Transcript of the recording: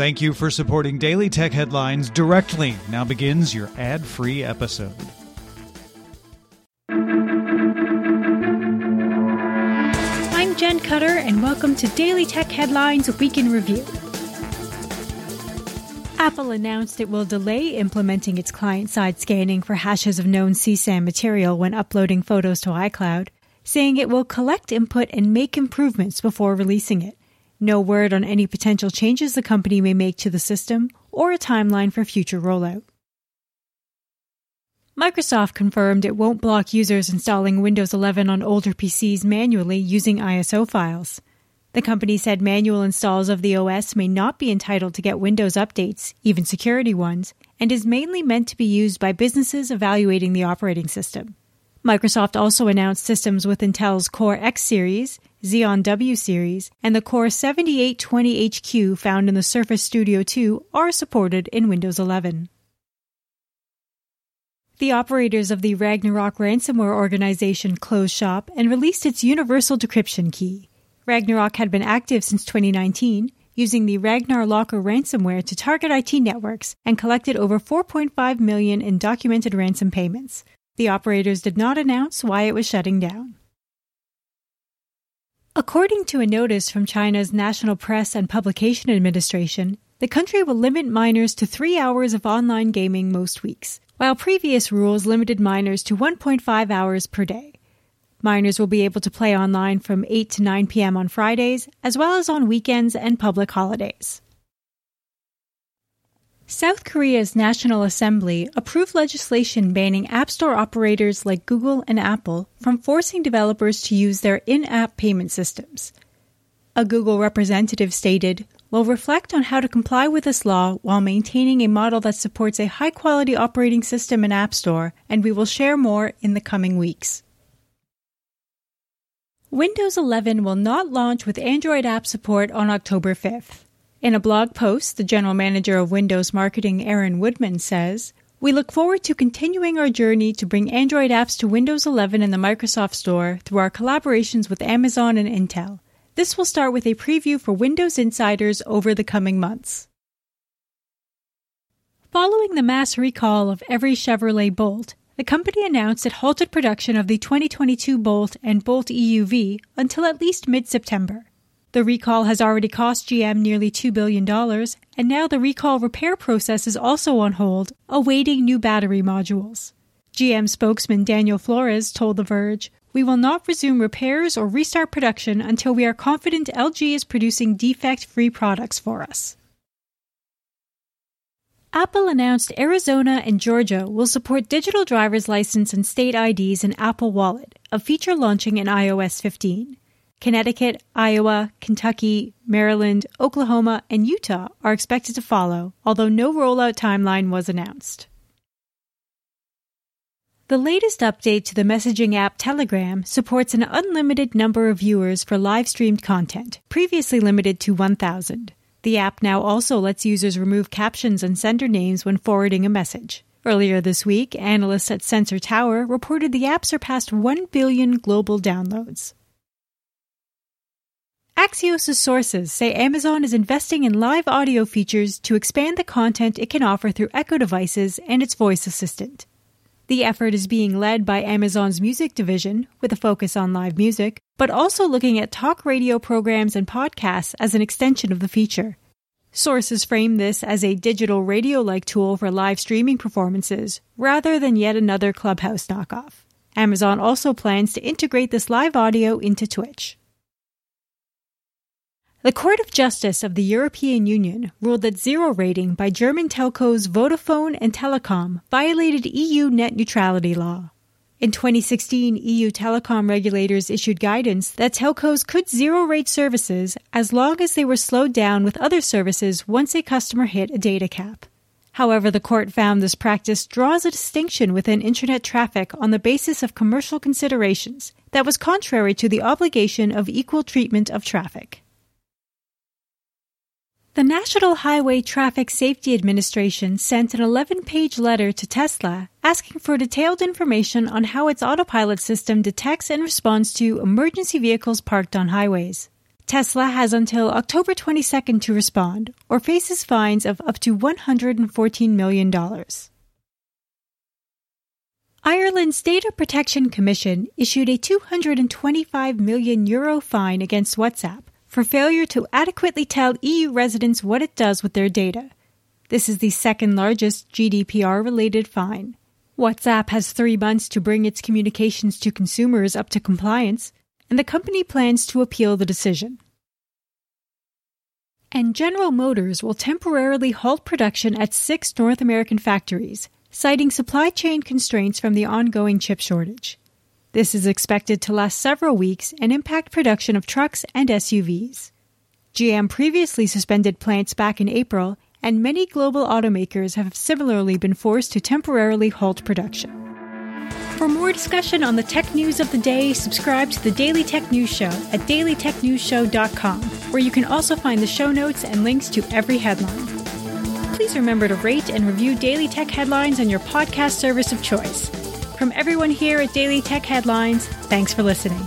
Thank you for supporting Daily Tech Headlines directly. Now begins your ad free episode. I'm Jen Cutter, and welcome to Daily Tech Headlines Week in Review. Apple announced it will delay implementing its client side scanning for hashes of known CSAM material when uploading photos to iCloud, saying it will collect input and make improvements before releasing it. No word on any potential changes the company may make to the system or a timeline for future rollout. Microsoft confirmed it won't block users installing Windows 11 on older PCs manually using ISO files. The company said manual installs of the OS may not be entitled to get Windows updates, even security ones, and is mainly meant to be used by businesses evaluating the operating system. Microsoft also announced systems with Intel's Core X series, Xeon W series, and the Core 7820HQ found in the Surface Studio 2 are supported in Windows 11. The operators of the Ragnarok ransomware organization closed shop and released its universal decryption key. Ragnarok had been active since 2019, using the Ragnar Locker ransomware to target IT networks and collected over 4.5 million in documented ransom payments. The operators did not announce why it was shutting down. According to a notice from China's National Press and Publication Administration, the country will limit minors to three hours of online gaming most weeks, while previous rules limited minors to 1.5 hours per day. Minors will be able to play online from 8 to 9 p.m. on Fridays, as well as on weekends and public holidays. South Korea's National Assembly approved legislation banning App Store operators like Google and Apple from forcing developers to use their in app payment systems. A Google representative stated, We'll reflect on how to comply with this law while maintaining a model that supports a high quality operating system and App Store, and we will share more in the coming weeks. Windows 11 will not launch with Android app support on October 5th. In a blog post, the general manager of Windows marketing, Aaron Woodman, says, We look forward to continuing our journey to bring Android apps to Windows 11 in the Microsoft Store through our collaborations with Amazon and Intel. This will start with a preview for Windows insiders over the coming months. Following the mass recall of every Chevrolet Bolt, the company announced it halted production of the 2022 Bolt and Bolt EUV until at least mid September. The recall has already cost GM nearly $2 billion, and now the recall repair process is also on hold, awaiting new battery modules. GM spokesman Daniel Flores told The Verge, We will not resume repairs or restart production until we are confident LG is producing defect free products for us. Apple announced Arizona and Georgia will support digital driver's license and state IDs in Apple Wallet, a feature launching in iOS 15. Connecticut, Iowa, Kentucky, Maryland, Oklahoma, and Utah are expected to follow, although no rollout timeline was announced. The latest update to the messaging app Telegram supports an unlimited number of viewers for live streamed content, previously limited to 1,000. The app now also lets users remove captions and sender names when forwarding a message. Earlier this week, analysts at Sensor Tower reported the app surpassed 1 billion global downloads. Axios' sources say Amazon is investing in live audio features to expand the content it can offer through Echo devices and its voice assistant. The effort is being led by Amazon's music division, with a focus on live music, but also looking at talk radio programs and podcasts as an extension of the feature. Sources frame this as a digital radio like tool for live streaming performances, rather than yet another Clubhouse knockoff. Amazon also plans to integrate this live audio into Twitch. The Court of Justice of the European Union ruled that zero rating by German telcos Vodafone and Telekom violated EU net neutrality law. In 2016, EU telecom regulators issued guidance that telcos could zero rate services as long as they were slowed down with other services once a customer hit a data cap. However, the court found this practice draws a distinction within internet traffic on the basis of commercial considerations that was contrary to the obligation of equal treatment of traffic. The National Highway Traffic Safety Administration sent an 11 page letter to Tesla asking for detailed information on how its autopilot system detects and responds to emergency vehicles parked on highways. Tesla has until October 22nd to respond or faces fines of up to $114 million. Ireland's Data Protection Commission issued a 225 million euro fine against WhatsApp for failure to adequately tell EU residents what it does with their data. This is the second largest GDPR related fine. WhatsApp has three months to bring its communications to consumers up to compliance, and the company plans to appeal the decision. And General Motors will temporarily halt production at six North American factories citing supply chain constraints from the ongoing chip shortage. This is expected to last several weeks and impact production of trucks and SUVs. GM previously suspended plants back in April, and many global automakers have similarly been forced to temporarily halt production. For more discussion on the tech news of the day, subscribe to the Daily Tech News Show at dailytechnewsshow.com, where you can also find the show notes and links to every headline please remember to rate and review Daily Tech Headlines on your podcast service of choice. From everyone here at Daily Tech Headlines, thanks for listening.